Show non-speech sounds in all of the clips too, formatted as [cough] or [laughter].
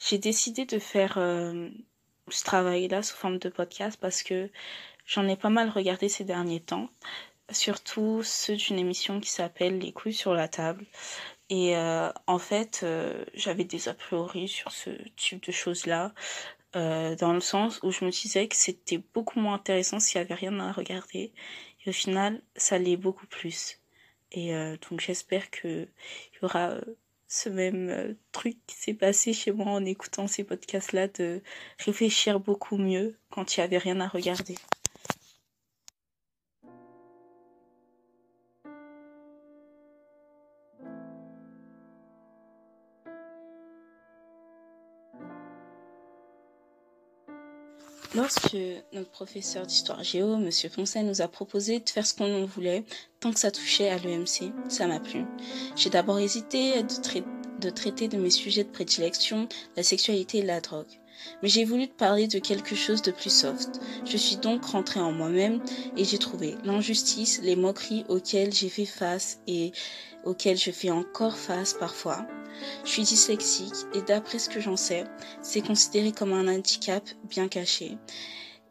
j'ai décidé de faire ce travail-là sous forme de podcast parce que j'en ai pas mal regardé ces derniers temps, surtout ceux d'une émission qui s'appelle Les couilles sur la table. Et euh, en fait, euh, j'avais des a priori sur ce type de choses-là, euh, dans le sens où je me disais que c'était beaucoup moins intéressant s'il n'y avait rien à regarder. Et au final, ça l'est beaucoup plus. Et donc j'espère qu'il y aura ce même truc qui s'est passé chez moi en écoutant ces podcasts-là, de réfléchir beaucoup mieux quand il n'y avait rien à regarder. Lorsque notre professeur d'histoire géo, Monsieur Poncet, nous a proposé de faire ce qu'on voulait, tant que ça touchait à l'EMC, ça m'a plu. J'ai d'abord hésité de, de traiter de mes sujets de prédilection, la sexualité et la drogue. Mais j'ai voulu te parler de quelque chose de plus soft. Je suis donc rentrée en moi-même et j'ai trouvé l'injustice, les moqueries auxquelles j'ai fait face et auxquelles je fais encore face parfois, je suis dyslexique et d'après ce que j'en sais, c'est considéré comme un handicap bien caché.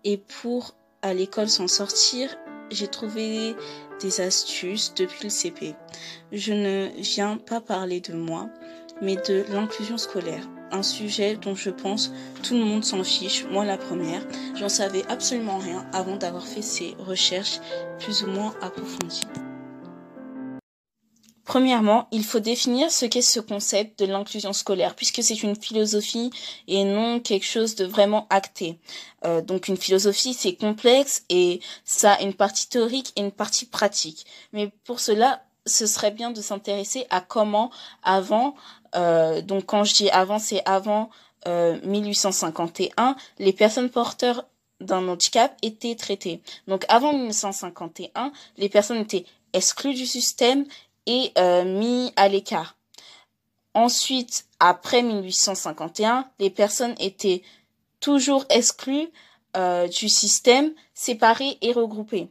Et pour à l'école s'en sortir, j'ai trouvé des astuces depuis le CP. Je ne viens pas parler de moi, mais de l'inclusion scolaire. Un sujet dont je pense tout le monde s'en fiche, moi la première. J'en savais absolument rien avant d'avoir fait ces recherches plus ou moins approfondies. Premièrement, il faut définir ce qu'est ce concept de l'inclusion scolaire, puisque c'est une philosophie et non quelque chose de vraiment acté. Euh, donc une philosophie, c'est complexe et ça a une partie théorique et une partie pratique. Mais pour cela, ce serait bien de s'intéresser à comment avant, euh, donc quand je dis avant, c'est avant euh, 1851, les personnes porteurs d'un handicap étaient traitées. Donc avant 1951, les personnes étaient exclues du système euh, mis à l'écart. Ensuite, après 1851, les personnes étaient toujours exclues euh, du système, séparées et regroupées.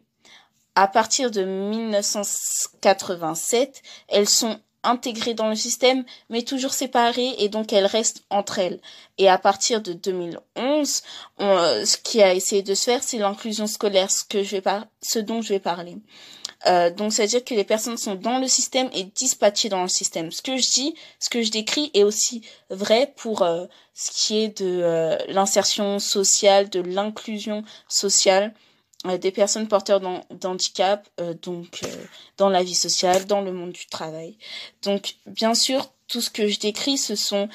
À partir de 1987, elles sont intégrées dans le système, mais toujours séparées et donc elles restent entre elles. Et à partir de 2011, ce qui a essayé de se faire, c'est l'inclusion scolaire, ce dont je vais parler. Euh, donc, c'est-à-dire que les personnes sont dans le système et dispatchées dans le système. Ce que je dis, ce que je décris est aussi vrai pour euh, ce qui est de euh, l'insertion sociale, de l'inclusion sociale des personnes porteurs d'handicap, donc dans la vie sociale, dans le monde du travail. Donc, bien sûr, tout ce que je décris, ce sont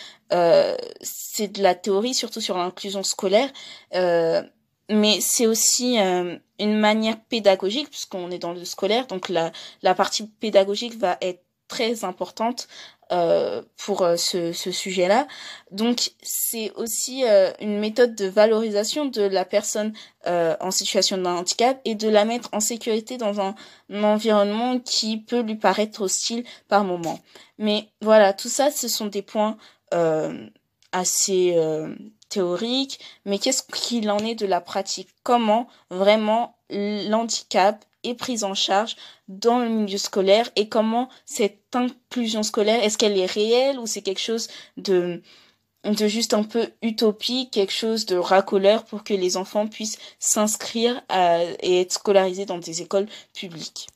c'est de la théorie, surtout sur l'inclusion scolaire mais c'est aussi euh, une manière pédagogique puisqu'on est dans le scolaire donc la la partie pédagogique va être très importante euh, pour euh, ce, ce sujet-là. Donc c'est aussi une méthode de valorisation de la personne en situation de handicap et de la mettre en sécurité dans un, un environnement qui peut lui paraître hostile par moment. Mais voilà, tout ça, ce sont des points assez théorique, mais qu'est-ce qu'il en est de la pratique? Comment vraiment l'handicap est pris en charge dans le milieu scolaire et comment cette inclusion scolaire, est-ce qu'elle est réelle ou c'est quelque chose de de juste un peu utopique, quelque chose de racoleur pour que les enfants puissent s'inscrire et être scolarisés dans des écoles publiques?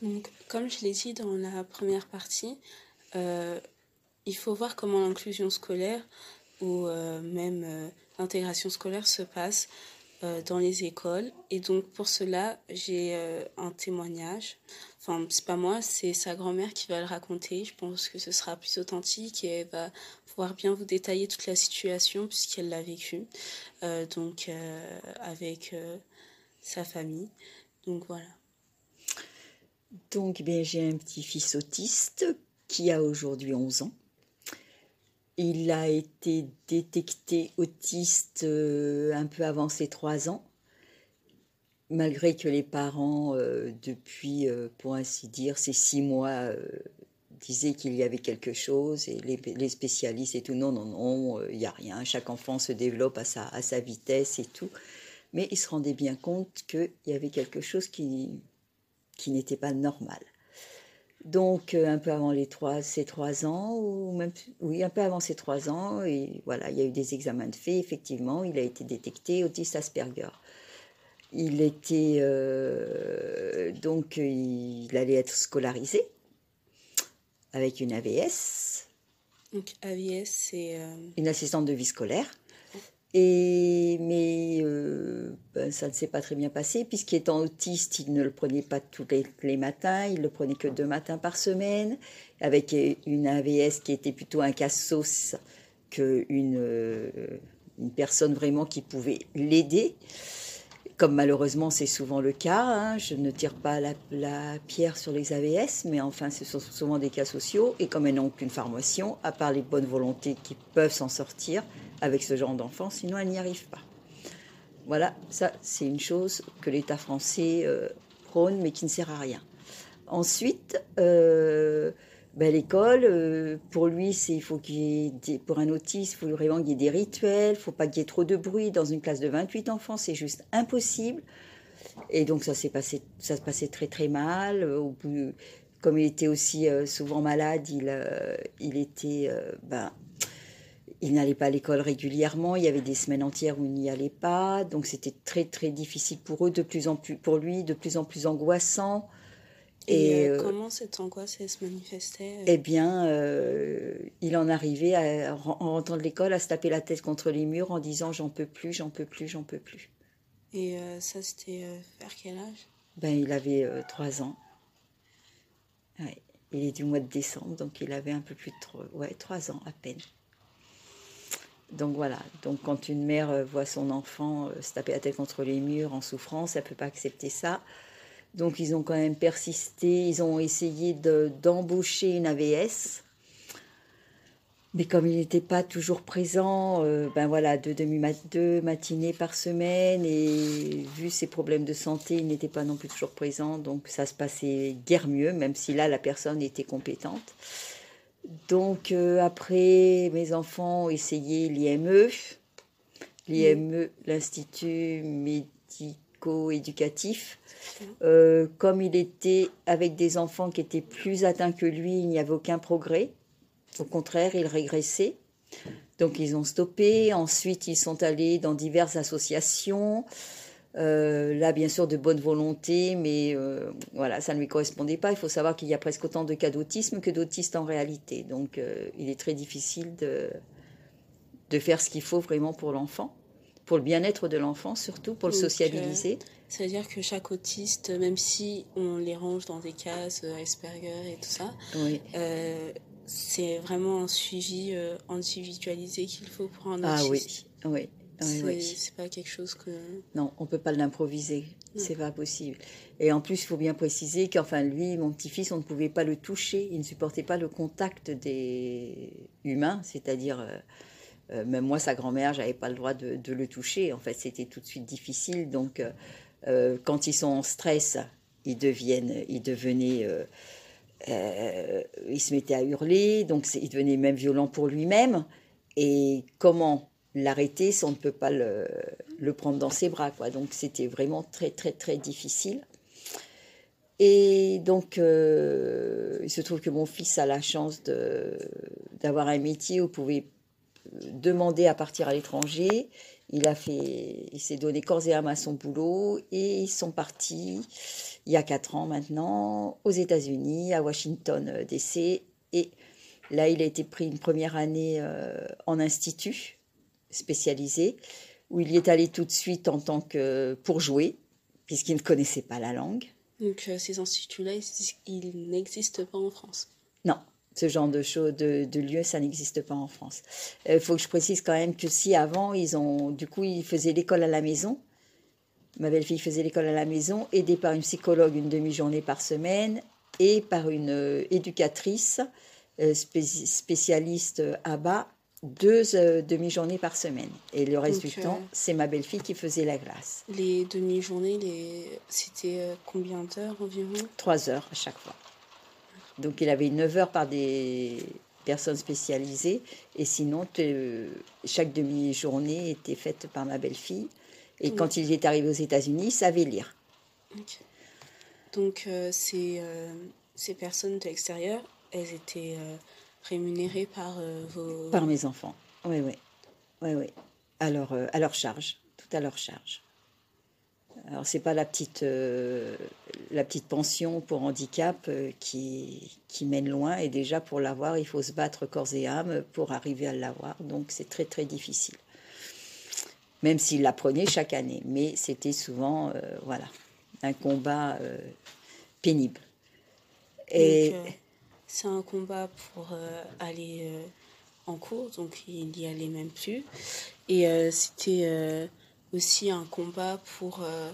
Donc, comme je l'ai dit dans la première partie, euh, il faut voir comment l'inclusion scolaire ou euh, même euh, l'intégration scolaire se passe euh, dans les écoles. Et donc pour cela, j'ai un témoignage. Enfin, c'est pas moi, c'est sa grand-mère qui va le raconter. Je pense que ce sera plus authentique et elle va pouvoir bien vous détailler toute la situation puisqu'elle l'a vécu. donc avec sa famille. Donc voilà. Donc, bien, j'ai un petit-fils autiste qui a aujourd'hui 11 ans. Il a été détecté autiste euh, un peu avant ses trois ans, malgré que les parents, euh, depuis, euh, pour ainsi dire, ces six mois, disaient qu'il y avait quelque chose, et les, spécialistes et tout, non, non, non, il n'y a rien, chaque enfant se développe à sa, à sa vitesse et tout. Mais il se rendait bien compte qu'il y avait quelque chose qui, qui n'était pas normal. Donc, un peu avant les trois, ses trois ans, ou même, oui, un peu avant ses trois ans, et voilà, il y a eu des examens de fait, effectivement, il a été détecté autiste Asperger. Il était, donc, il allait être scolarisé avec une AVS. Donc, AVS, c'est. Une assistante de vie scolaire. Et, mais euh, ben, ça ne s'est pas très bien passé, puisqu'étant autiste, il ne le prenait pas tous les, matins, il le prenait que deux matins par semaine, avec une AVS qui était plutôt un casse-sauce qu'une euh, personne vraiment qui pouvait l'aider, comme malheureusement c'est souvent le cas. Hein. Je ne tire pas la, pierre sur les AVS, mais enfin ce sont souvent des cas sociaux, et comme elles n'ont aucune formation, à part les bonnes volontés qui peuvent s'en sortir, avec ce genre d'enfant, sinon elle n'y arrive pas. Voilà, ça c'est une chose que l'État français euh, prône mais qui ne sert à rien. Ensuite, euh, ben, l'école, euh, pour lui, c'est il faut qu'il pour un autiste, il faut vraiment qu'il y ait des rituels, il faut pas qu'il y ait trop de bruit dans une classe de 28 enfants, c'est juste impossible. Et donc ça s'est passé, ça se passait très très mal. Comme il était aussi souvent malade, il, il était ben, il n'allait pas à l'école régulièrement, il y avait des semaines entières où il n'y allait pas, donc c'était très très difficile pour eux, de plus en plus pour lui, de plus en plus angoissant. Et, euh, euh, comment cette angoisse se manifestait euh Eh bien, il en arrivait à, en rentrant de l'école à se taper la tête contre les murs en disant j'en peux plus, j'en peux plus, j'en peux plus. Et ça c'était vers quel âge? Ben il avait trois ans. Il est du mois de décembre, donc il avait un peu plus de trois, ouais, trois ans à peine. Donc voilà, donc quand une mère euh, voit son enfant euh, se taper la tête contre les murs en souffrance, elle ne peut pas accepter ça. Donc ils ont quand même persisté, ils ont essayé d'embaucher une AVS. Mais comme il n'était pas toujours présent, euh, ben voilà, deux, demi deux matinées par semaine, et vu ses problèmes de santé, il n'était pas non plus toujours présent, donc ça se passait guère mieux, même si là la personne était compétente. Donc euh, après, mes enfants ont essayé l'IME, l'IME, l'Institut médico-éducatif. Euh, comme il était avec des enfants qui étaient plus atteints que lui, il n'y avait aucun progrès. Au contraire, il régressait. Donc ils ont stoppé. Ensuite, ils sont allés dans diverses associations. Euh, là, bien sûr, de bonne volonté, mais euh, voilà, ça ne lui correspondait pas. Il faut savoir qu'il y a presque autant de cas d'autisme que d'autistes en réalité. Donc, euh, il est très difficile de, de faire ce qu'il faut vraiment pour l'enfant, pour le bien-être de l'enfant surtout, pour le sociabiliser. C'est-à-dire que chaque autiste, même si on les range dans des cases Asperger et tout ça, c'est vraiment un suivi individualisé qu'il faut pour un autiste. Ah oui, oui. C'est pas quelque chose que. Non, on peut pas l'improviser. C'est pas possible. Et en plus, il faut bien préciser qu'enfin, lui, mon petit-fils, on ne pouvait pas le toucher. Il ne supportait pas le contact des humains, c'est-à-dire. Euh, euh, même moi, sa grand-mère, j'avais pas le droit de, le toucher. En fait, c'était tout de suite difficile. Donc, euh, quand ils sont en stress, ils deviennent, ils devenaient, ils se mettaient à hurler. Donc, il devenait même violent pour lui-même. Et comment l'arrêter si on ne peut pas le, prendre dans ses bras. Quoi. Donc c'était vraiment très très très difficile. Et donc euh, il se trouve que mon fils a la chance d'avoir un métier où il pouvait demander à partir à l'étranger. Il a fait, il s'est donné corps et âme à son boulot et ils sont partis il y a quatre ans maintenant aux États-Unis, à Washington euh, DC. Et là, il a été pris une première année euh, en institut spécialisé, où il y est allé tout de suite en tant que pour jouer, puisqu'il ne connaissait pas la langue. Donc euh, ces instituts-là, ils, n'existent pas en France? Non, ce genre de, choses, de, de lieu, ça n'existe pas en France. Il euh, faut que je précise quand même que si avant, ils ont, du coup, ils faisaient l'école à la maison. Ma belle-fille faisait l'école à la maison, aidée par une psychologue une demi-journée par semaine et par une euh, éducatrice spécialiste à bas deux euh, demi-journées par semaine. Et le reste du temps, euh, c'est ma belle-fille qui faisait la glace. Les demi-journées, les... c'était euh, combien d'heures environ? Trois heures à chaque fois. Donc il avait neuf heures par des personnes spécialisées. Et sinon, chaque demi-journée était faite par ma belle-fille. Et quand il est arrivé aux États-Unis, il savait lire. Donc c'est ces personnes de l'extérieur, elles étaient rémunérées par vos... Par mes enfants, oui, oui. Oui, oui. À leur, à leur charge, tout à leur charge. Alors c'est pas la petite, euh, la petite pension pour handicap euh, qui, qui mène loin. Et déjà pour l'avoir il faut se battre corps et âme pour arriver à l'avoir. Donc c'est très très difficile. Même s'il la prenait chaque année, mais c'était souvent euh, voilà un combat pénible. Et c'est un combat pour aller en cours. Donc il y allait même plus. Et c'était aussi un combat pour euh,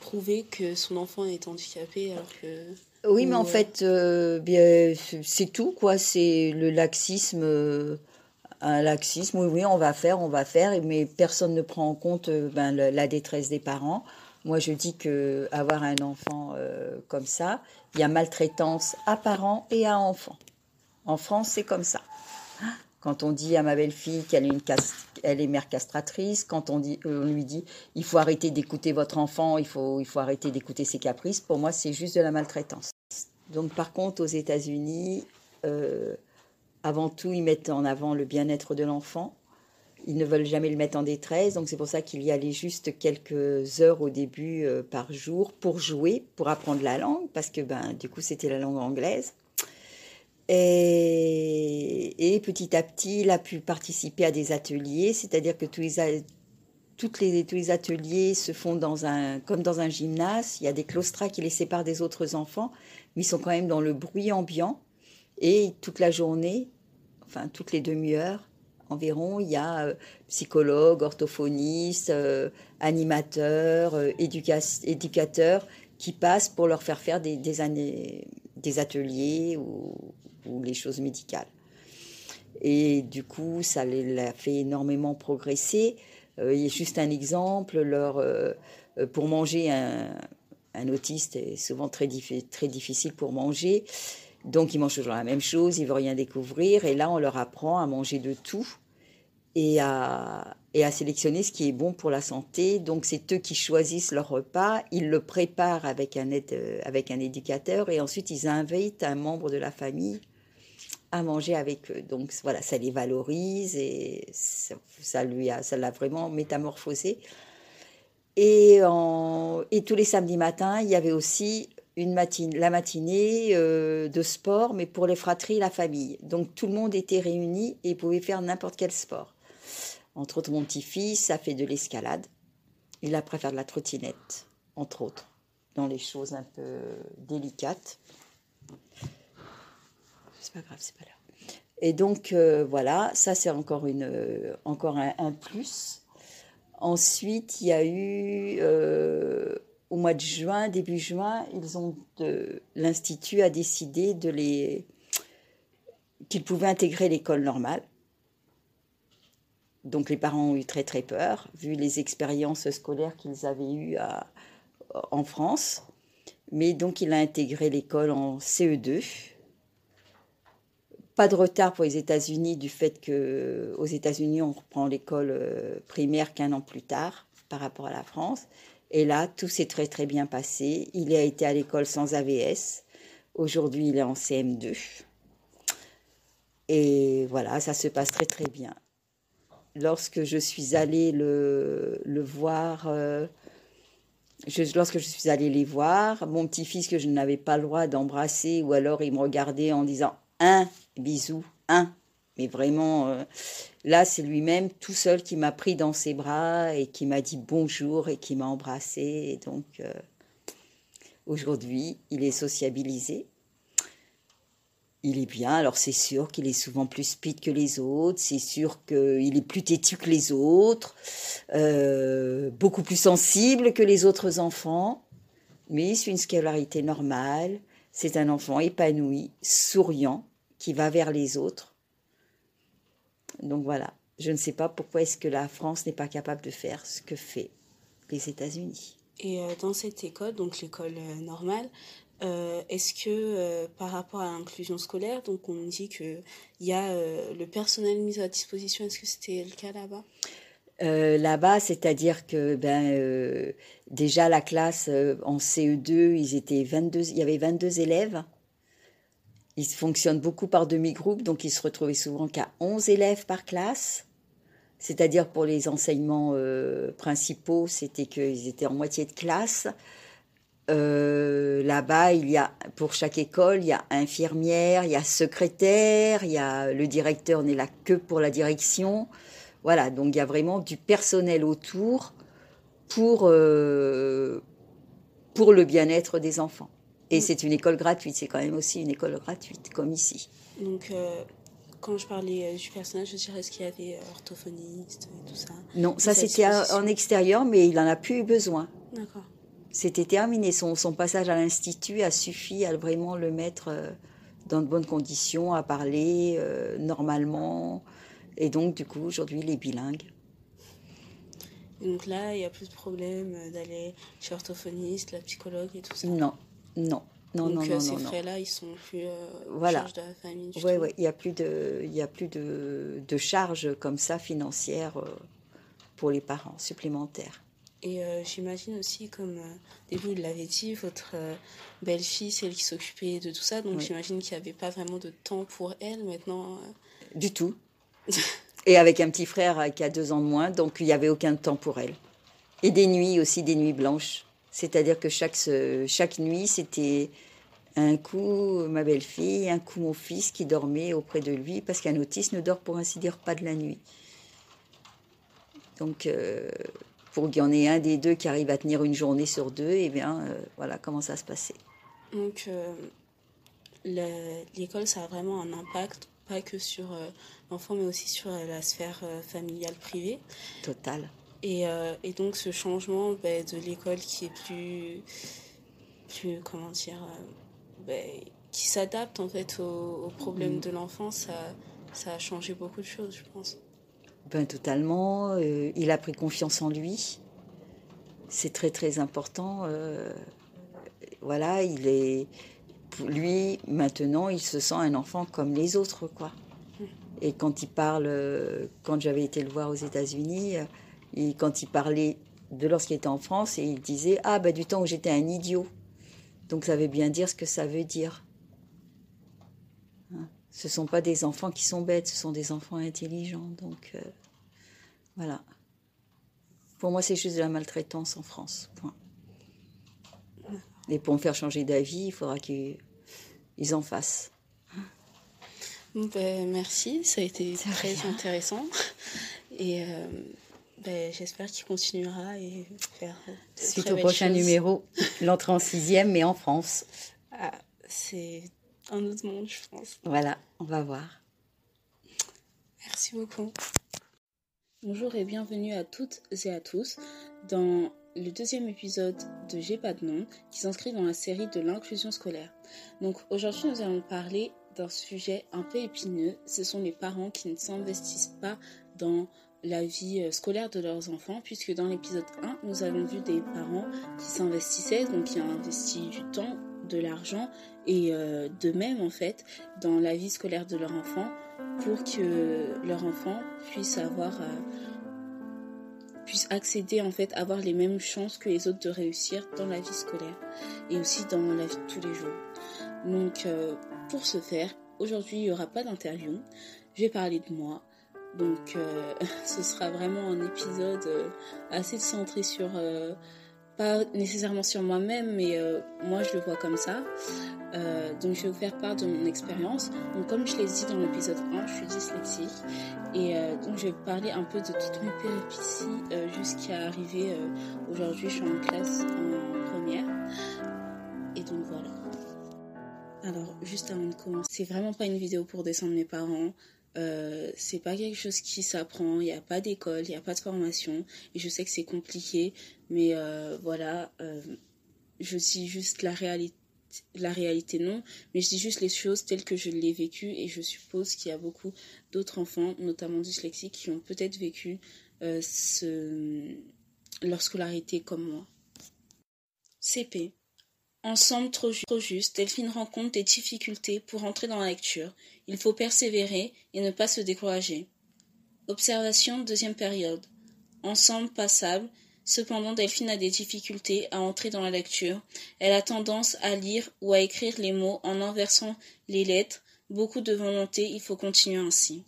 prouver que son enfant est handicapé alors que... Oui, mais en fait, euh, bien, c'est tout, quoi. C'est le laxisme, euh, un laxisme. Oui, oui, on va faire, on va faire, mais personne ne prend en compte ben, la détresse des parents. Moi, je dis que avoir un enfant comme ça, il y a maltraitance à parents et à enfants. En France, c'est comme ça. Quand on dit à ma belle-fille qu'elle est, mère castratrice, quand on, dit, on lui dit il faut arrêter d'écouter votre enfant, il faut, il faut arrêter d'écouter ses caprices, pour moi, c'est juste de la maltraitance. Donc, par contre, aux États-Unis, euh, avant tout, ils mettent en avant le bien-être de l'enfant. Ils ne veulent jamais le mettre en détresse, donc c'est pour ça qu'il y allait juste quelques heures au début euh, par jour pour jouer, pour apprendre la langue, parce que ben, du coup c'était la langue anglaise. Et, petit à petit, il a pu participer à des ateliers, c'est-à-dire que tous les, les, tous les ateliers se font dans un, comme dans un gymnase. Il y a des claustras qui les séparent des autres enfants, mais ils sont quand même dans le bruit ambiant. Et toute la journée, enfin toutes les demi-heures environ, il y a euh, psychologues, orthophonistes, euh, animateurs, euh, éducateurs qui passent pour leur faire faire des, des, années, des ateliers ou, ou les choses médicales. Et du coup, ça l'a fait énormément progresser. Euh, il y a juste un exemple, leur, euh, pour manger, un, autiste est souvent très, très difficile pour manger. Donc, ils mangent toujours la même chose, ils ne veulent rien découvrir. Et là, on leur apprend à manger de tout et à, et à sélectionner ce qui est bon pour la santé. Donc, c'est eux qui choisissent leur repas, ils le préparent avec un, aide, avec un éducateur et ensuite ils invitent un membre de la famille à manger avec eux. Donc voilà, ça les valorise et ça, lui a, ça l'a vraiment métamorphosé. Et, en, et tous les samedis matins, il y avait aussi une la matinée euh, de sport, mais pour les fratries la famille. Donc tout le monde était réuni et pouvait faire n'importe quel sport. Entre autres, mon petit-fils a fait de l'escalade. Il a préféré de la trottinette, entre autres, dans les choses un peu délicates c'est pas grave, c'est pas là. Et donc euh, voilà, ça c'est encore une euh, encore un, plus. Ensuite, il y a eu euh, au mois de juin, début juin, ils ont l'institut a décidé de les qu'ils pouvaient intégrer l'école normale. Donc les parents ont eu très très peur, vu les expériences scolaires qu'ils avaient eues en France. Mais donc il a intégré l'école en CE2 pas de retard pour les États-Unis du fait que aux États-Unis on reprend l'école euh, primaire qu'un an plus tard par rapport à la France. Et là, tout s'est très très bien passé. Il a été à l'école sans AVS. Aujourd'hui, il est en CM2. Et voilà, ça se passe très très bien. Lorsque je suis allée le, le voir, euh, lorsque je suis allée les voir, mon petit-fils que je n'avais pas le droit d'embrasser, ou alors il me regardait en disant un bisou, un. Mais vraiment, euh, là, c'est lui-même tout seul qui m'a pris dans ses bras et qui m'a dit bonjour et qui m'a embrassé. Donc, euh, aujourd'hui, il est sociabilisé. Il est bien, alors c'est sûr qu'il est souvent plus speed que les autres, c'est sûr qu'il est plus têtu que les autres, euh, beaucoup plus sensible que les autres enfants, mais c'est une scolarité normale, c'est un enfant épanoui, souriant, qui va vers les autres. Donc voilà, je ne sais pas pourquoi est-ce que la France n'est pas capable de faire ce que fait les États-Unis. Et euh, dans cette école, donc l'école euh, normale, euh, est-ce que par rapport à l'inclusion scolaire, donc on dit qu'il y a le personnel mis à disposition, est-ce que c'était le cas là-bas? Là-bas, c'est-à-dire que ben déjà la classe en CE2, ils étaient 22, il y avait 22 élèves ils fonctionnent beaucoup par demi-groupe, donc ils se retrouvaient souvent qu'à 11 élèves par classe. C'est-à-dire pour les enseignements euh, principaux, c'était qu'ils étaient en moitié de classe. Euh, là-bas, il y a pour chaque école, il y a infirmière, il y a secrétaire, il y a le directeur n'est là que pour la direction. Voilà, donc il y a vraiment du personnel autour pour euh, pour le bien-être des enfants. Et mm. c'est une école gratuite, c'est quand même aussi une école gratuite, comme ici. Donc, quand je parlais euh, du personnage, je dirais ce qu'il y avait euh, orthophoniste et tout ça? Non, ça c'était en extérieur, mais il n'en a plus eu besoin. D'accord. C'était terminé. Son, son, passage à l'institut a suffi à vraiment le mettre euh, dans de bonnes conditions, à parler normalement. Et donc, du coup, aujourd'hui, il est bilingue. donc là, il n'y a plus de problème d'aller chez orthophoniste, la psychologue et tout ça? Non, non. Non, Donc, non, euh, ces frais-là, ils sont plus euh, voilà. charge de la famille. Oui, ouais, il n'y a plus de, il y a plus de, de charges comme ça financières euh, pour les parents supplémentaires. Et j'imagine aussi, comme début vous l'avez dit, votre belle-fille, c'est elle qui s'occupait de tout ça. Donc j'imagine qu'il n'y avait pas vraiment de temps pour elle maintenant. Du tout. [laughs] Et avec un petit frère qui a deux ans de moins, donc il n'y avait aucun temps pour elle. Et des nuits aussi, des nuits blanches. C'est-à-dire que chaque, chaque nuit, c'était un coup ma belle-fille, un coup mon fils qui dormait auprès de lui, parce qu'un autiste ne dort pour ainsi dire pas de la nuit. Donc, euh, pour qu'il y en ait un des deux qui arrive à tenir une journée sur deux, et eh bien, euh, voilà comment ça se passait. Donc, euh, l'école, ça a vraiment un impact, pas que sur l'enfant, mais aussi sur la sphère familiale privée. Total. Et, euh, et, donc ce changement ben, de l'école qui est plus, plus comment dire, euh, ben, qui s'adapte en fait aux, problèmes mm. de l'enfant, ça, ça a changé beaucoup de choses, je pense. Ben, totalement. Euh, il a pris confiance en lui. C'est très très important. voilà, il est, lui maintenant, il se sent un enfant comme les autres, quoi. Mm. Et quand il parle, quand j'avais été le voir aux États-Unis et quand il parlait de lorsqu'il était en France, et il disait Ah, bah, du temps où j'étais un idiot. Donc ça veut bien dire ce que ça veut dire. Hein ce ne sont pas des enfants qui sont bêtes, ce sont des enfants intelligents. Donc euh, voilà. Pour moi, c'est juste de la maltraitance en France. Point. Et pour me faire changer d'avis, il faudra qu'ils en fassent. Ben, merci, ça a été très intéressant. Et euh, ben, J'espère qu'il continuera et faire. Suite au prochain numéro, [laughs] l'entrée en sixième, mais en France. Ah, c'est un autre monde, je pense. Voilà, on va voir. Merci beaucoup. Bonjour et bienvenue à toutes et à tous dans le deuxième épisode de J'ai pas de nom qui s'inscrit dans la série de l'inclusion scolaire. Donc aujourd'hui nous allons parler d'un sujet un peu épineux, ce sont les parents qui ne s'investissent pas dans la vie euh, scolaire de leurs enfants, puisque dans l'épisode 1, nous avons vu des parents qui s'investissaient, donc qui ont investi du temps, de l'argent et euh, de même en fait dans la vie scolaire de leur enfant pour que leur enfant puisse avoir euh, puisse accéder en fait avoir les mêmes chances que les autres de réussir dans la vie scolaire et aussi dans la vie de tous les jours. Donc pour ce faire, aujourd'hui il n'y aura pas d'interview. Je vais parler de moi, donc euh, [laughs] ce sera vraiment un épisode euh, assez centré sur, euh, pas nécessairement sur moi-même, mais moi je le vois comme ça. donc je vais vous faire part de mon expérience. Donc comme je l'ai dit dans l'épisode 1, je suis dyslexique. Et donc je vais vous parler un peu de toutes mes péripéties jusqu'à arriver aujourd'hui, je suis en classe en première. Et donc voilà. Alors, juste avant de commencer, c'est vraiment pas une vidéo pour descendre mes parents. Euh, c'est pas quelque chose qui s'apprend, il n'y a pas d'école, il n'y a pas de formation, et je sais que c'est compliqué, mais euh, voilà, euh, je dis juste la réalité, non, mais je dis juste les choses telles que je l'ai vécu, et je suppose qu'il y a beaucoup d'autres enfants, notamment dyslexiques, qui ont peut-être vécu leur scolarité comme moi. CP. Ensemble trop, juste, Delphine rencontre des difficultés pour entrer dans la lecture. Il faut persévérer et ne pas se décourager. Observation deuxième période. Ensemble passable, Cependant, Delphine a des difficultés à entrer dans la lecture. Elle a tendance à lire ou à écrire les mots en inversant les lettres. Beaucoup de volonté, il faut continuer ainsi.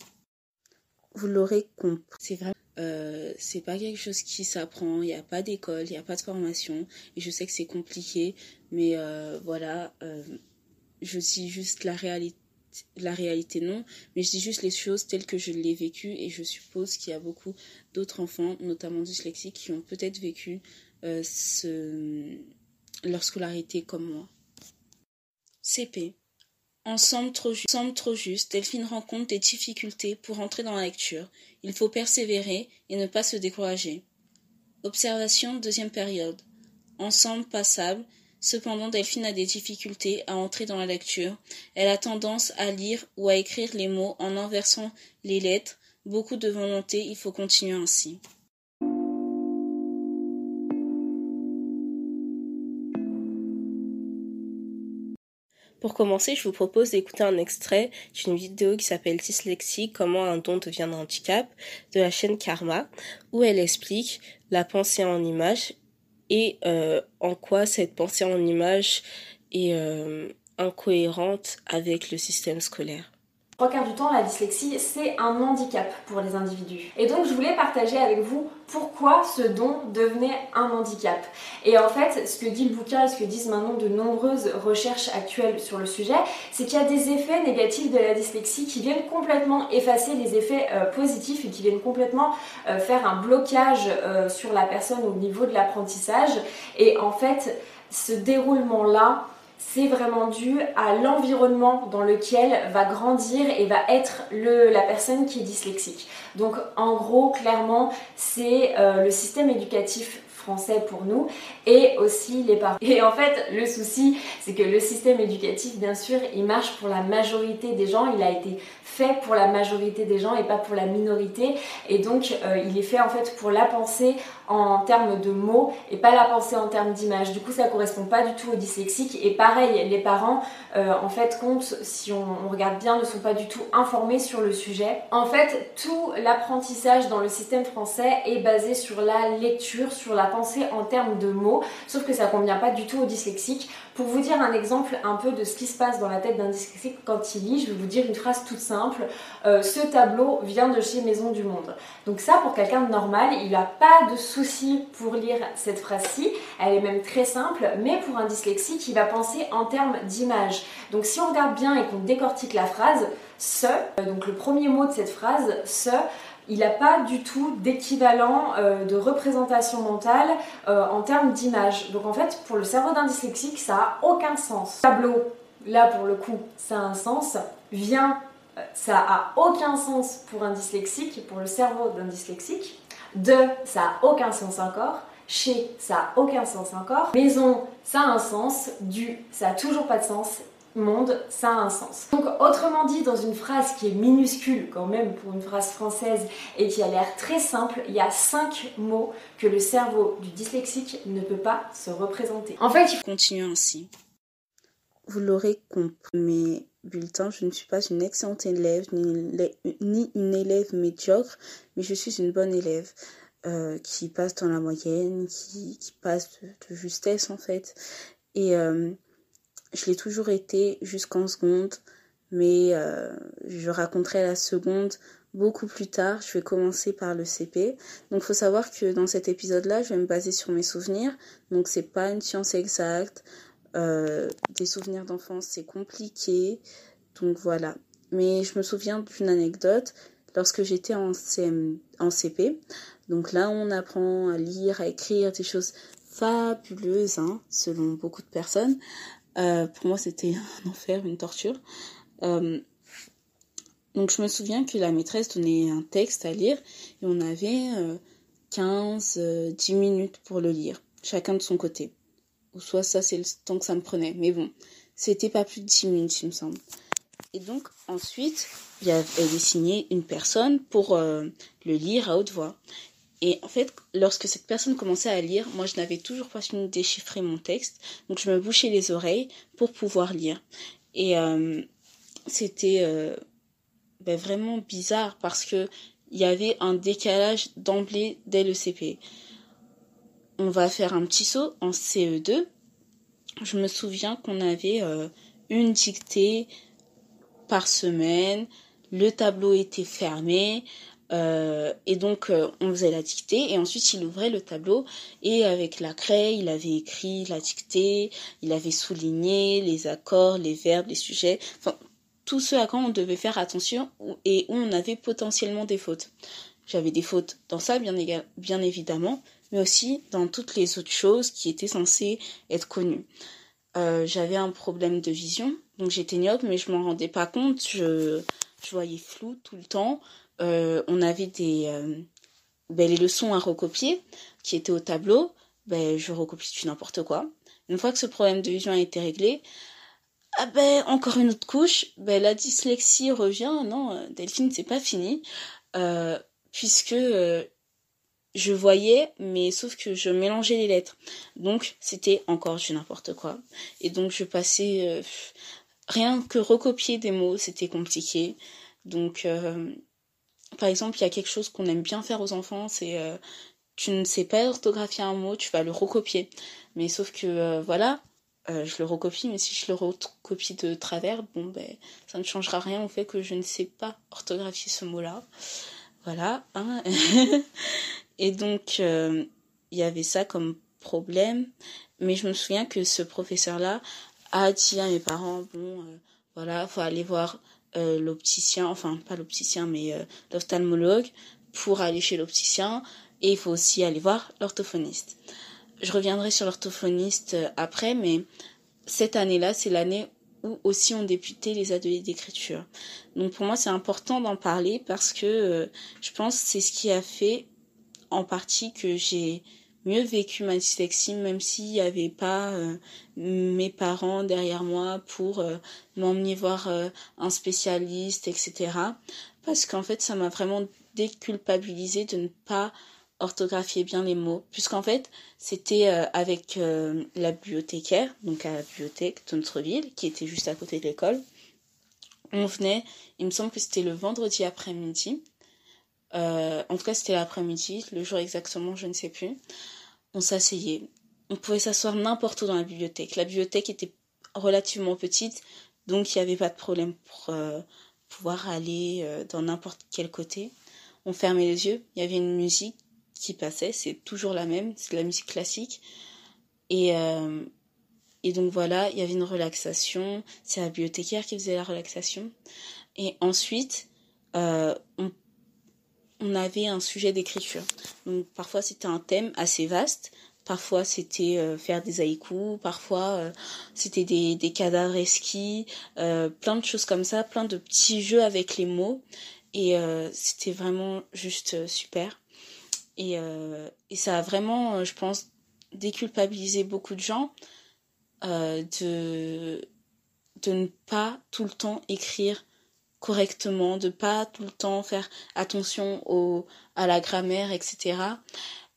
Vous l'aurez compris. C'est. Euh, c'est pas quelque chose qui s'apprend, il n'y a pas d'école, il n'y a pas de formation, et je sais que c'est compliqué, mais euh, voilà, euh, je dis juste la réalité la réalité non, mais je dis juste les choses telles que je l'ai vécu et je suppose qu'il y a beaucoup d'autres enfants, notamment dyslexiques, qui ont peut-être vécu leur scolarité comme moi. CP. Ensemble trop, juste, Delphine rencontre des difficultés pour entrer dans la lecture. Il faut persévérer et ne pas se décourager. Observation deuxième période. Ensemble passable, Cependant, Delphine a des difficultés à entrer dans la lecture. Elle a tendance à lire ou à écrire les mots en inversant les lettres. Beaucoup de volonté, il faut continuer ainsi. Pour commencer, je vous propose d'écouter un extrait d'une vidéo qui s'appelle Dyslexie, comment un don devient un handicap de la chaîne Karma, où elle explique la pensée en image et euh, en quoi cette pensée en image est euh, incohérente avec le système scolaire. Trois quarts du temps, la dyslexie, c'est un handicap pour les individus. Et donc, je voulais partager avec vous pourquoi ce don devenait un handicap. Et en fait, ce que dit le bouquin et ce que disent maintenant de nombreuses recherches actuelles sur le sujet, c'est qu'il y a des effets négatifs de la dyslexie qui viennent complètement effacer les effets euh, positifs et qui viennent complètement euh, faire un blocage euh, sur la personne au niveau de l'apprentissage. Et en fait, ce déroulement-là, c'est vraiment dû à l'environnement dans lequel va grandir et va être la personne qui est dyslexique. Donc en gros, clairement, c'est euh, le système éducatif français pour nous et aussi les parents. Et en fait, le souci, c'est que le système éducatif, bien sûr, il marche pour la majorité des gens. Il a été fait pour la majorité des gens et pas pour la minorité. Et donc, euh, il est fait en fait pour la pensée en termes de mots et pas la pensée en termes d'image. Du coup, ça correspond pas du tout aux dyslexiques. Et pareil, les parents, euh, en fait, compte, si on, on, regarde bien, ne sont pas du tout informés sur le sujet. En fait, tout l'apprentissage dans le système français est basé sur la lecture, sur la pensée en termes de mots, sauf que ça convient pas du tout aux dyslexiques. Pour vous dire un exemple un peu de ce qui se passe dans la tête d'un dyslexique quand il lit, je vais vous dire une phrase toute simple. Euh, ce tableau vient de chez Maison du Monde. Donc ça, pour quelqu'un de normal, il n'a pas de souci pour lire cette phrase-ci. Elle est même très simple, mais pour un dyslexique, il va penser en termes d'image. Donc si on regarde bien et qu'on décortique la phrase, ce, euh, donc le premier mot de cette phrase, ce, il n'a pas du tout d'équivalent euh, de représentation mentale euh, en termes d'image. Donc en fait, pour le cerveau d'un dyslexique, ça n'a aucun sens. Tableau, là pour le coup, ça a un sens. Vient, euh, ça a aucun sens pour un dyslexique, pour le cerveau d'un dyslexique. De, ça a aucun sens encore. Chez, ça a aucun sens encore. Maison, ça a un sens. Du, ça a toujours pas de sens monde, ça a un sens. Donc autrement dit, dans une phrase qui est minuscule quand même pour une phrase française et qui a l'air très simple, il y a cinq mots que le cerveau du dyslexique ne peut pas se représenter. En fait, il continue ainsi. Vous l'aurez compris, mes bulletins, je ne suis pas une excellente élève ni une élève médiocre, mais je suis une bonne élève. Euh, qui passe dans la moyenne, qui, passe de, justesse en fait. Et euh, je l'ai toujours été jusqu'en seconde, mais euh, je raconterai la seconde beaucoup plus tard. Je vais commencer par le CP. Donc, faut savoir que dans cet épisode-là, je vais me baser sur mes souvenirs. Donc, c'est pas une science exacte. Euh, des souvenirs d'enfance, c'est compliqué. Donc voilà. Mais je me souviens d'une anecdote lorsque j'étais en, en CP. Donc là, on apprend à lire, à écrire des choses fabuleuses, hein, selon beaucoup de personnes. Euh, pour moi, c'était [laughs] un enfer, une torture. Euh, donc, je me souviens que la maîtresse donnait un texte à lire et on avait 15, euh, 10 minutes pour le lire, chacun de son côté. Ou soit ça, c'est le temps que ça me prenait. Mais bon, c'était pas plus de 10 minutes, il me semble. Et donc, ensuite, il y avait signé une personne pour le lire à haute voix. Et en fait, lorsque cette personne commençait à lire, moi je n'avais toujours pas fini de déchiffrer mon texte, donc je me bouchais les oreilles pour pouvoir lire. Et euh, c'était euh, ben, vraiment bizarre parce que il y avait un décalage d'emblée dès le CP. on va faire un petit saut en CE2. Je me souviens qu'on avait euh, une dictée par semaine, le tableau était fermé, euh, et donc euh, on faisait la dictée et ensuite il ouvrait le tableau et avec la craie il avait écrit la dictée, il avait souligné les accords, les verbes, les sujets, enfin tout ce à quoi on devait faire attention et où on avait potentiellement des fautes. J'avais des fautes dans ça bien, évidemment, mais aussi dans toutes les autres choses qui étaient censées être connues. Euh, j'avais un problème de vision, donc j'étais myope, mais je m'en rendais pas compte. Je voyais flou tout le temps. Euh, on avait des euh, ben, les leçons à recopier qui étaient au tableau. Ben, je recopie du n'importe quoi. Une fois que ce problème de vision a été réglé, ah ben encore une autre couche, ben la dyslexie revient. Non, euh, Delphine, c'est pas fini, puisque je voyais, mais sauf que je mélangeais les lettres. Donc c'était encore du n'importe quoi. Et donc je passais rien que recopier des mots, c'était compliqué. Donc par exemple, il y a quelque chose qu'on aime bien faire aux enfants, c'est euh, tu ne sais pas orthographier un mot, tu vas le recopier. Mais sauf que euh, voilà, euh, je le recopie, mais si je le recopie de travers, bon ben ça ne changera rien au fait que je ne sais pas orthographier ce mot-là. Voilà. Hein [laughs] Et donc il y avait ça comme problème, mais je me souviens que ce professeur-là a dit à mes parents bon voilà, faut aller voir euh, l'opticien, enfin pas l'opticien mais euh, l'ophtalmologue pour aller chez l'opticien et il faut aussi aller voir l'orthophoniste. Je reviendrai sur l'orthophoniste euh, après mais cette année-là c'est l'année où aussi ont débuté les ateliers d'écriture. Donc pour moi c'est important d'en parler parce que je pense que c'est ce qui a fait en partie que j'ai mieux vécu ma dyslexie, même s'il n'y avait pas euh, mes parents derrière moi pour euh, m'emmener voir euh, un spécialiste, etc. Parce qu'en fait, ça m'a vraiment déculpabilisé de ne pas orthographier bien les mots, puisqu'en fait, c'était avec la bibliothécaire, donc à la bibliothèque de notre ville, qui était juste à côté de l'école. On venait, il me semble que c'était le vendredi après-midi, euh, en tout cas, c'était l'après-midi, le jour exactement, je ne sais plus. On s'asseyait. On pouvait s'asseoir n'importe où dans la bibliothèque. La bibliothèque était relativement petite, donc il n'y avait pas de problème pour euh, pouvoir aller euh, dans n'importe quel côté. On fermait les yeux, il y avait une musique qui passait, c'est toujours la même, c'est de la musique classique. Et, et donc voilà, il y avait une relaxation, c'est la bibliothécaire qui faisait la relaxation. Et ensuite, on on avait un sujet d'écriture. Donc parfois c'était un thème assez vaste, parfois c'était euh, faire des haïkus, parfois euh, c'était des, des cadavres euh, plein de choses comme ça, plein de petits jeux avec les mots. Et c'était vraiment juste super. Et, et ça a vraiment, je pense, déculpabilisé beaucoup de gens de, de ne pas tout le temps écrire correctement, de pas tout le temps faire attention au, à la grammaire, etc.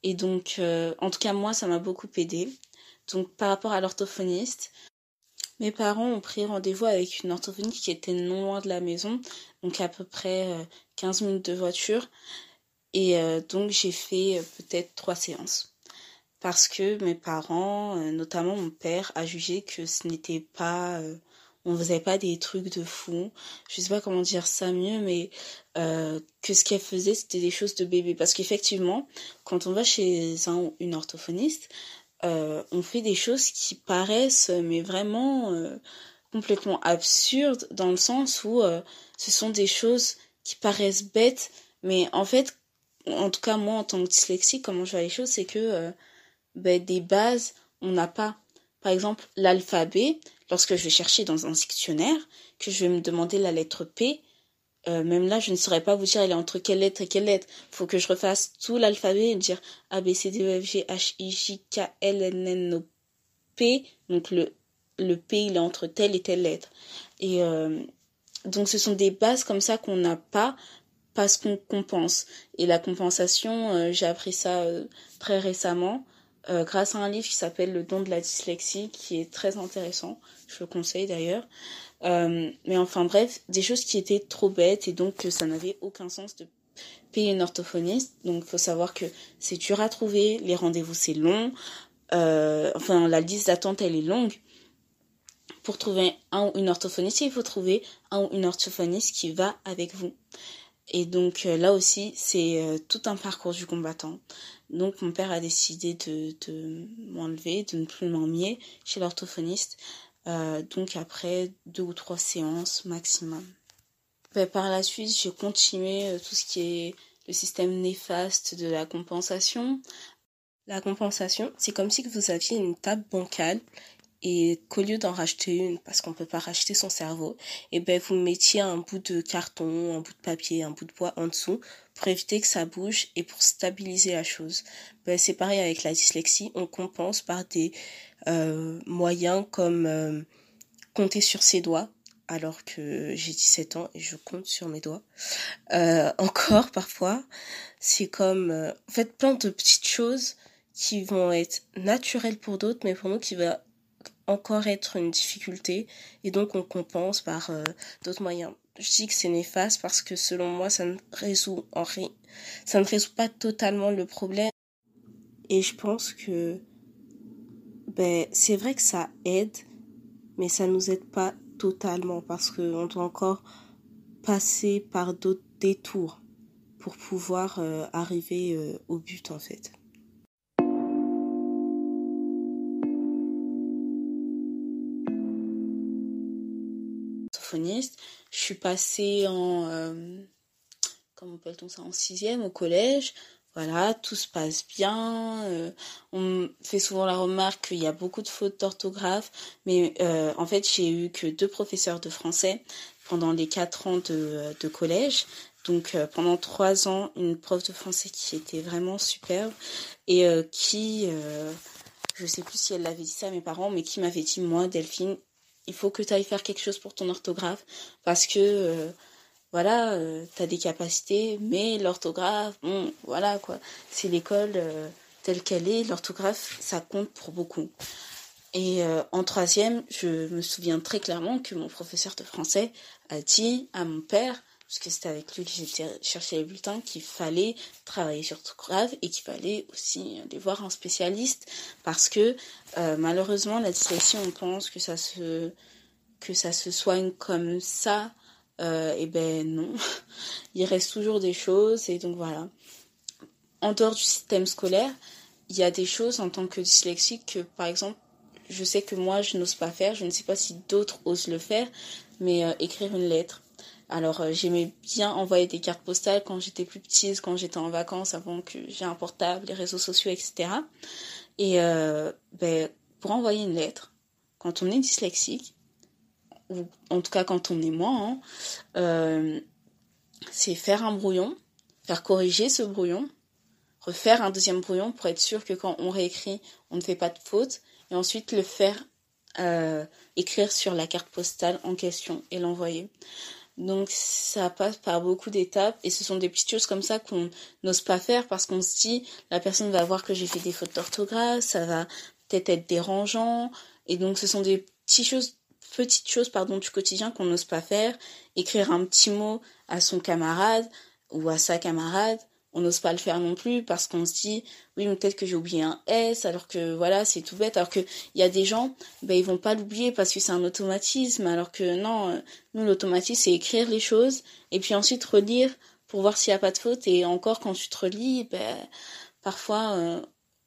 Et donc, euh, en tout cas, moi, ça m'a beaucoup aidé. Donc, par rapport à l'orthophoniste, mes parents ont pris rendez-vous avec une orthophoniste qui était non loin de la maison, donc à peu près 15 euh, minutes de voiture. Et euh, donc, j'ai fait peut-être trois séances. Parce que mes parents, notamment mon père, a jugé que ce n'était pas on faisait pas des trucs de fou. Je sais pas comment dire ça mieux, mais euh, que ce qu'elle faisait, c'était des choses de bébé. Parce qu'effectivement, quand on va chez un une orthophoniste, euh, on fait des choses qui paraissent, mais vraiment euh, complètement absurdes, dans le sens où ce sont des choses qui paraissent bêtes, mais en fait, en tout cas moi en tant que dyslexique, comment je vois les choses, c'est que ben, des bases, on n'a pas. Par exemple, l'alphabet, lorsque je vais chercher dans un dictionnaire, que je vais me demander la lettre P, euh, même là, je ne saurais pas vous dire elle est entre quelle lettre et quelle lettre. Il faut que je refasse tout l'alphabet et dire A, B, C, D, E, F, G, H, I, J, K, L, N, N, O, P. Donc le, P, il est entre telle et telle lettre. Et euh, donc ce sont des bases comme ça qu'on n'a pas parce qu'on compense. Et la compensation, euh, j'ai appris ça très récemment. Euh, grâce à un livre qui s'appelle Le don de la dyslexie, qui est très intéressant. Je le conseille d'ailleurs. Euh, mais enfin bref, des choses qui étaient trop bêtes et donc que ça n'avait aucun sens de payer une orthophoniste. Donc, faut savoir que c'est dur à trouver, les rendez-vous c'est long, euh, enfin la liste d'attente elle est longue. Pour trouver un ou une orthophoniste, il faut trouver un ou une orthophoniste qui va avec vous. Et donc euh, là aussi, c'est euh, tout un parcours du combattant. Donc mon père a décidé de, m'enlever, de ne plus m'emmener chez l'orthophoniste. Euh, donc après deux ou trois séances maximum. Ben, par la suite, j'ai continué tout ce qui est le système néfaste de la compensation. La compensation, c'est comme si vous aviez une table bancale et qu'au lieu d'en racheter une, parce qu'on peut pas racheter son cerveau, et eh ben vous mettiez un bout de carton, un bout de papier, un bout de bois en dessous pour éviter que ça bouge et pour stabiliser la chose. Ben, c'est pareil avec la dyslexie, on compense par des euh, moyens comme euh, compter sur ses doigts, alors que j'ai 17 ans et je compte sur mes doigts. Euh, encore parfois, c'est comme en fait plein de petites choses qui vont être naturelles pour d'autres, mais pour nous qui va encore être une difficulté et donc on compense par d'autres moyens. Je dis que c'est néfaste parce que selon moi ça ne résout en rien, ça ne résout pas totalement le problème et je pense que ben, c'est vrai que ça aide, mais ça nous aide pas totalement parce qu'on doit encore passer par d'autres détours pour pouvoir euh, arriver euh, au but en fait. Je suis passée en euh, comment appelle-t-on ça en sixième au collège voilà, tout se passe bien. Euh, on fait souvent la remarque qu'il y a beaucoup de fautes d'orthographe, mais euh, en fait, j'ai eu que deux professeurs de français pendant les quatre ans de, collège. Donc euh, pendant trois ans, une prof de français qui était vraiment superbe et qui, je sais plus si elle l'avait dit ça à mes parents, mais qui m'avait dit moi, Delphine, il faut que tu ailles faire quelque chose pour ton orthographe parce que voilà, euh, tu as des capacités, mais l'orthographe, bon, voilà quoi. C'est l'école euh, telle qu'elle est, l'orthographe, ça compte pour beaucoup. Et euh, en troisième, je me souviens très clairement que mon professeur de français a dit à mon père, parce que c'était avec lui que j'étais chercher les bulletins, qu'il fallait travailler sur l'orthographe et qu'il fallait aussi aller voir un spécialiste, parce que malheureusement, la dyslexie, on pense que ça se que ça se soigne comme ça euh, et ben non, [laughs] il reste toujours des choses et donc voilà. En dehors du système scolaire, il y a des choses en tant que dyslexique que par exemple, je sais que moi je n'ose pas faire, je ne sais pas si d'autres osent le faire, mais euh, écrire une lettre. Alors euh, j'aimais bien envoyer des cartes postales quand j'étais plus petite, quand j'étais en vacances, avant que j'ai un portable, les réseaux sociaux, etc. Et ben, pour envoyer une lettre, quand on est dyslexique, ou en tout cas quand on est moi, hein, euh, c'est faire un brouillon, faire corriger ce brouillon, refaire un deuxième brouillon pour être sûr que quand on réécrit, on ne fait pas de faute, et ensuite le faire euh, écrire sur la carte postale en question et l'envoyer. Donc ça passe par beaucoup d'étapes et ce sont des petites choses comme ça qu'on n'ose pas faire parce qu'on se dit la personne va voir que j'ai fait des fautes d'orthographe, ça va peut-être être dérangeant. Et donc ce sont des petites choses petites choses pardon du quotidien qu'on n'ose pas faire, écrire un petit mot à son camarade ou à sa camarade, on n'ose pas le faire non plus parce qu'on se dit oui mais peut-être que j'ai oublié un S alors que voilà c'est tout bête. Alors que il y a des gens ben ils vont pas l'oublier parce que c'est un automatisme alors que non euh, nous l'automatisme c'est écrire les choses et puis ensuite relire pour voir s'il y a pas de faute. Et encore quand tu te relis ben parfois euh,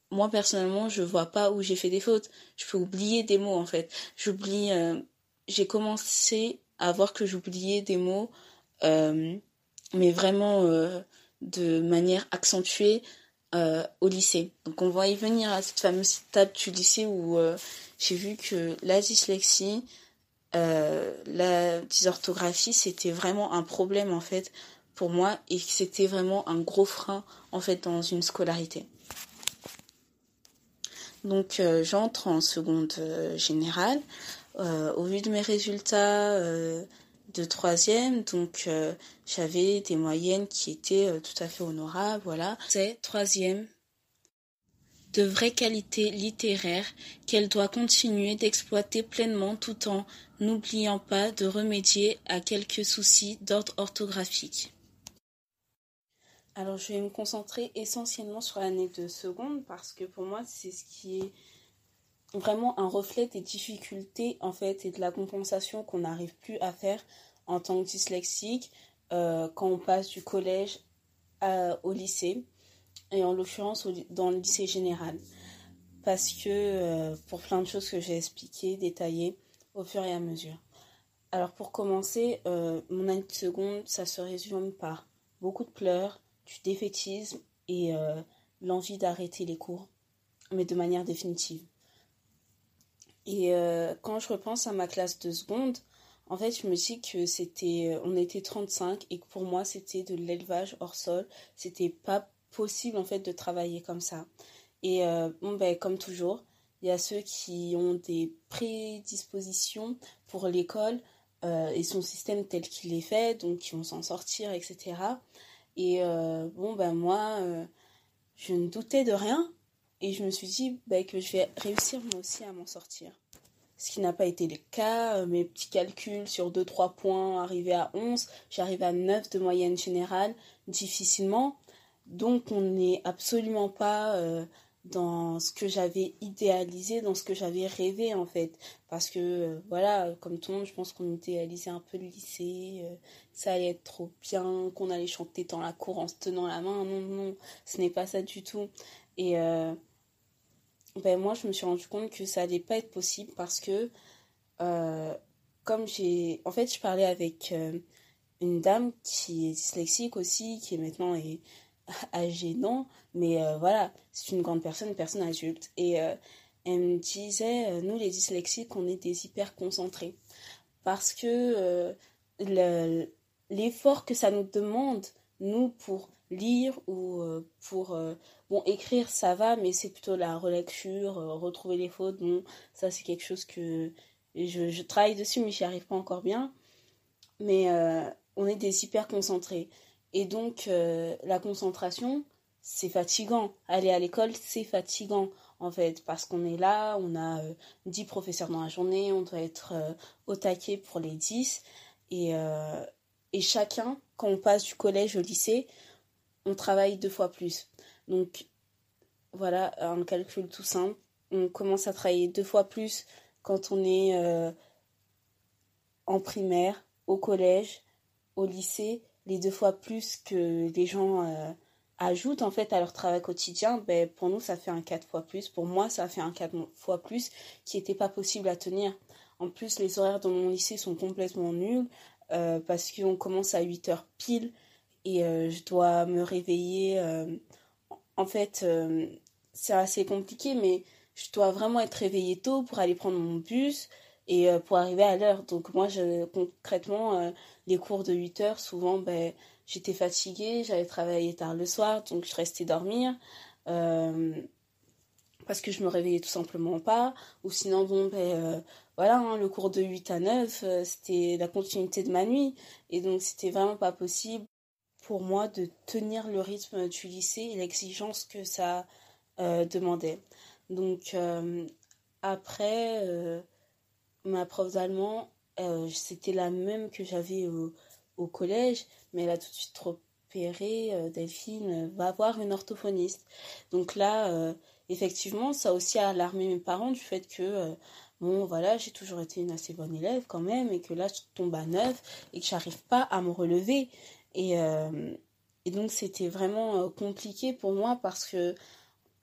moi personnellement je vois pas où j'ai fait des fautes. Je peux oublier des mots en fait. J'oublie euh, j'ai commencé à voir que j'oubliais des mots, mais vraiment de manière accentuée euh, au lycée. Donc on va y venir à cette fameuse étape du lycée où j'ai vu que la dyslexie, la dysorthographie, c'était vraiment un problème en fait pour moi et que c'était vraiment un gros frein en fait dans une scolarité. Donc j'entre en seconde générale. Euh, au vu de mes résultats euh, de troisième, donc euh, j'avais des moyennes qui étaient tout à fait honorables, voilà. C'est troisième de vraies qualités littéraires qu'elle doit continuer d'exploiter pleinement tout en n'oubliant pas de remédier à quelques soucis d'ordre orthographique. Alors, je vais me concentrer essentiellement sur l'année de seconde parce que pour moi, c'est ce qui est vraiment un reflet des difficultés en fait et de la compensation qu'on n'arrive plus à faire en tant que dyslexique euh, quand on passe du collège au lycée et en l'occurrence dans le lycée général parce que euh, pour plein de choses que j'ai expliquées, détaillées au fur et à mesure. Alors pour commencer, euh, mon année de seconde, ça se résume par beaucoup de pleurs, du défaitisme et l'envie d'arrêter les cours, mais de manière définitive. Et quand je repense à ma classe de seconde, en fait, je me dis que c'était, on était 35 et que pour moi, c'était de l'élevage hors sol. C'était pas possible, en fait, de travailler comme ça. Et bon, ben, comme toujours, il y a ceux qui ont des prédispositions pour l'école euh, et son système tel qu'il est fait, donc qui vont s'en sortir, etc. Et euh, bon, ben moi, euh, je ne doutais de rien et je me suis dit ben, que je vais réussir moi aussi à m'en sortir. Ce qui n'a pas été le cas, mes petits calculs sur 2-3 points arrivés à 11, j'arrive à 9 de moyenne générale, difficilement. Donc on n'est absolument pas dans ce que j'avais idéalisé, dans ce que j'avais rêvé en fait. Parce que euh, voilà, comme tout le monde, je pense qu'on idéalisait un peu le lycée, euh, ça allait être trop bien, qu'on allait chanter dans la cour en se tenant la main. Non, non, ce n'est pas ça du tout. Et euh, ben moi, je me suis rendu compte que ça allait pas être possible parce que comme j'ai... En fait, je parlais avec une dame qui est dyslexique aussi, qui est maintenant... Est, [laughs] âgée, non, mais euh, voilà, c'est une grande personne, une personne adulte. Et euh, elle me disait, euh, nous les dyslexiques, on est des hyper concentrés. Parce que l'effort que ça nous demande, nous, pour lire ou pour bon écrire ça va mais c'est plutôt la relecture retrouver les fautes bon ça c'est quelque chose que je, je travaille dessus mais j'y arrive pas encore bien mais on est des hyper concentrés et donc, euh, la concentration, c'est fatigant. Aller à l'école, c'est fatigant, en fait, parce qu'on est là, on a euh, 10 professeurs dans la journée, on doit être euh, au taquet pour les 10. Et, euh, et chacun, quand on passe du collège au lycée, on travaille deux fois plus. Donc, voilà, un calcul tout simple. On commence à travailler deux fois plus quand on est en primaire, au collège, au lycée les deux fois plus que les gens euh, ajoutent en fait à leur travail quotidien, ben, pour nous ça fait un quatre fois plus. Pour moi ça fait un quatre fois plus qui n'était pas possible à tenir. En plus les horaires dans mon lycée sont complètement nuls euh, parce qu'on commence à 8 heures pile et euh, je dois me réveiller. en fait c'est assez compliqué mais je dois vraiment être réveillée tôt pour aller prendre mon bus et pour arriver à l'heure. Donc moi, concrètement, les cours de 8 heures, souvent, ben, j'étais fatiguée, j'avais travaillé tard le soir, donc je restais dormir. Euh, parce que je me réveillais tout simplement pas. Ou sinon, bon, ben, euh, voilà, hein, le cours de 8 à 9, euh, c'était la continuité de ma nuit. Et donc, c'était vraiment pas possible pour moi de tenir le rythme du lycée et l'exigence que ça demandait. Donc, après, ma prof d'allemand, euh, c'était la même que j'avais au, collège, mais elle a tout de suite repéré, euh, Delphine, va voir une orthophoniste. Donc là, euh, effectivement, ça a aussi alarmé mes parents du fait que, bon, voilà, j'ai toujours été une assez bonne élève quand même, et que là, je tombe à neuf, et que j'arrive pas à me relever. Et, et donc, c'était vraiment compliqué pour moi parce que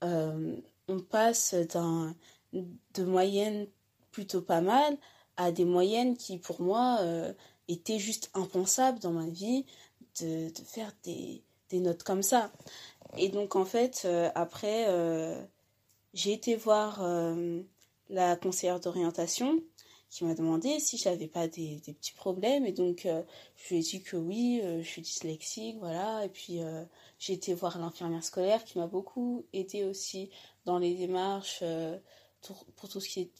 on passe d'un de moyenne plutôt pas mal à des moyennes qui pour moi euh, étaient juste impensables dans ma vie de, faire des, des, notes comme ça. Et donc en fait, euh, après, euh, j'ai été voir la conseillère d'orientation qui m'a demandé si j'avais pas des, petits problèmes et donc je lui ai dit que oui je suis dyslexique voilà et puis j'ai été voir l'infirmière scolaire qui m'a beaucoup aidé aussi dans les démarches pour, tout ce qui est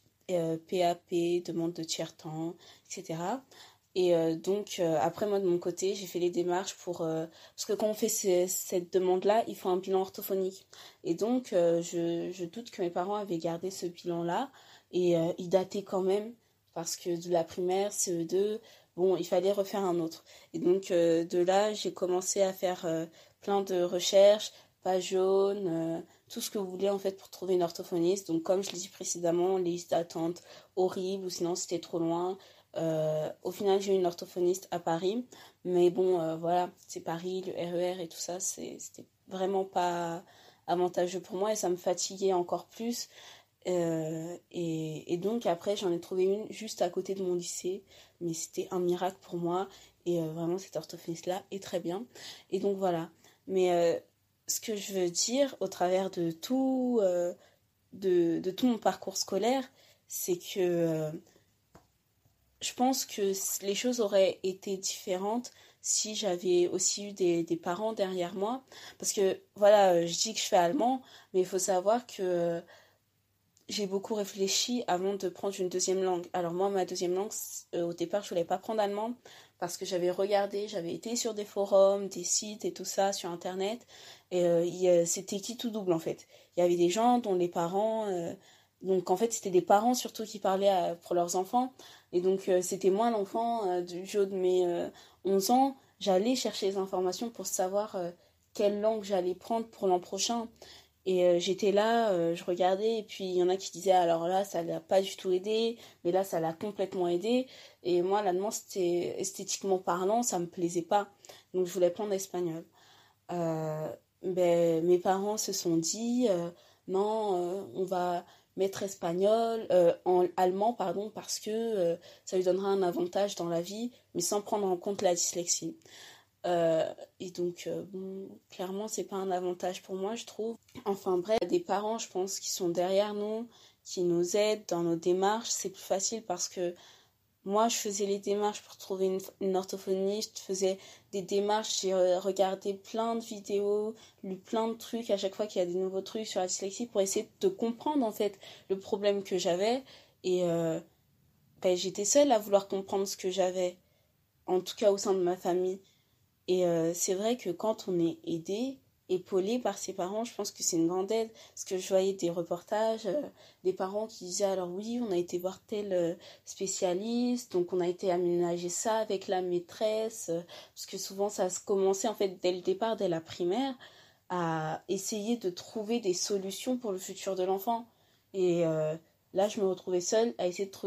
PAP, euh, demande de tiers-temps, etc. Et euh, donc, euh, après, moi, de mon côté, j'ai fait les démarches pour... parce que quand on fait cette demande-là, il faut un bilan orthophonique. Et donc, je, je, doute que mes parents avaient gardé ce bilan-là. Et il datait quand même, parce que de la primaire, CE2, bon, il fallait refaire un autre. Et donc, de là, j'ai commencé à faire plein de recherches, page jaune, tout ce que vous voulez en fait pour trouver une orthophoniste. Donc comme je l'ai dit précédemment, liste d'attente horrible ou sinon c'était trop loin. Euh, au final, j'ai eu une orthophoniste à Paris, mais bon, euh, voilà, c'est Paris, le RER e et tout ça, c'était vraiment pas avantageux pour moi et ça me fatiguait encore plus. Euh, et, donc après, j'en ai trouvé une juste à côté de mon lycée, mais c'était un miracle pour moi et vraiment cette orthophoniste-là est très bien. Et donc voilà. Mais ce que je veux dire au travers de tout, de, mon parcours scolaire, c'est que je pense que les choses auraient été différentes si j'avais aussi eu des, des, parents derrière moi. Parce que, voilà, euh, je dis que je fais allemand, mais il faut savoir que euh, j'ai beaucoup réfléchi avant de prendre une deuxième langue. Alors moi, ma deuxième langue, euh, au départ, je voulais pas prendre allemand parce que j'avais regardé, j'avais été sur des forums, des sites et tout ça sur Internet. Et c'était qui tout double, en fait? Il y avait des gens dont les parents... donc en fait, c'était des parents surtout qui parlaient pour leurs enfants. Et donc, euh, c'était moi l'enfant euh, du jour de mes 11 euh, ans. J'allais chercher les informations pour savoir quelle langue j'allais prendre pour l'an prochain. Et j'étais là, je regardais, et puis il y en a qui disaient alors là, ça l'a pas du tout aidé, mais là, ça l'a complètement aidé. Et moi, l'allemand, c'était esthétiquement parlant, ça me plaisait pas. Donc, je voulais prendre l'espagnol. ben, mes parents se sont dit non, on va mettre espagnol, euh, en allemand, pardon, parce que euh, ça lui donnera un avantage dans la vie, mais sans prendre en compte la dyslexie. Euh, et donc, bon, clairement, c'est pas un avantage pour moi, je trouve. Enfin bref, des parents, je pense, qui sont derrière nous, qui nous aident dans nos démarches, c'est plus facile parce que moi, je faisais les démarches pour trouver une, une orthophoniste, je faisais des démarches, j'ai regardé plein de vidéos, lu plein de trucs à chaque fois qu'il y a des nouveaux trucs sur la dyslexie pour essayer de comprendre en fait le problème que j'avais. Et euh, ben, j'étais seule à vouloir comprendre ce que j'avais, en tout cas au sein de ma famille. Et euh, c'est vrai que quand on est aidé, épaulé par ses parents, je pense que c'est une grande aide. Parce que je voyais des reportages, euh, des parents qui disaient alors oui, on a été voir tel euh, spécialiste, donc on a été aménager ça avec la maîtresse, parce que souvent ça se commençait en fait dès le départ, dès la primaire, à essayer de trouver des solutions pour le futur de l'enfant. Et là, je me retrouvais seule à essayer de trouver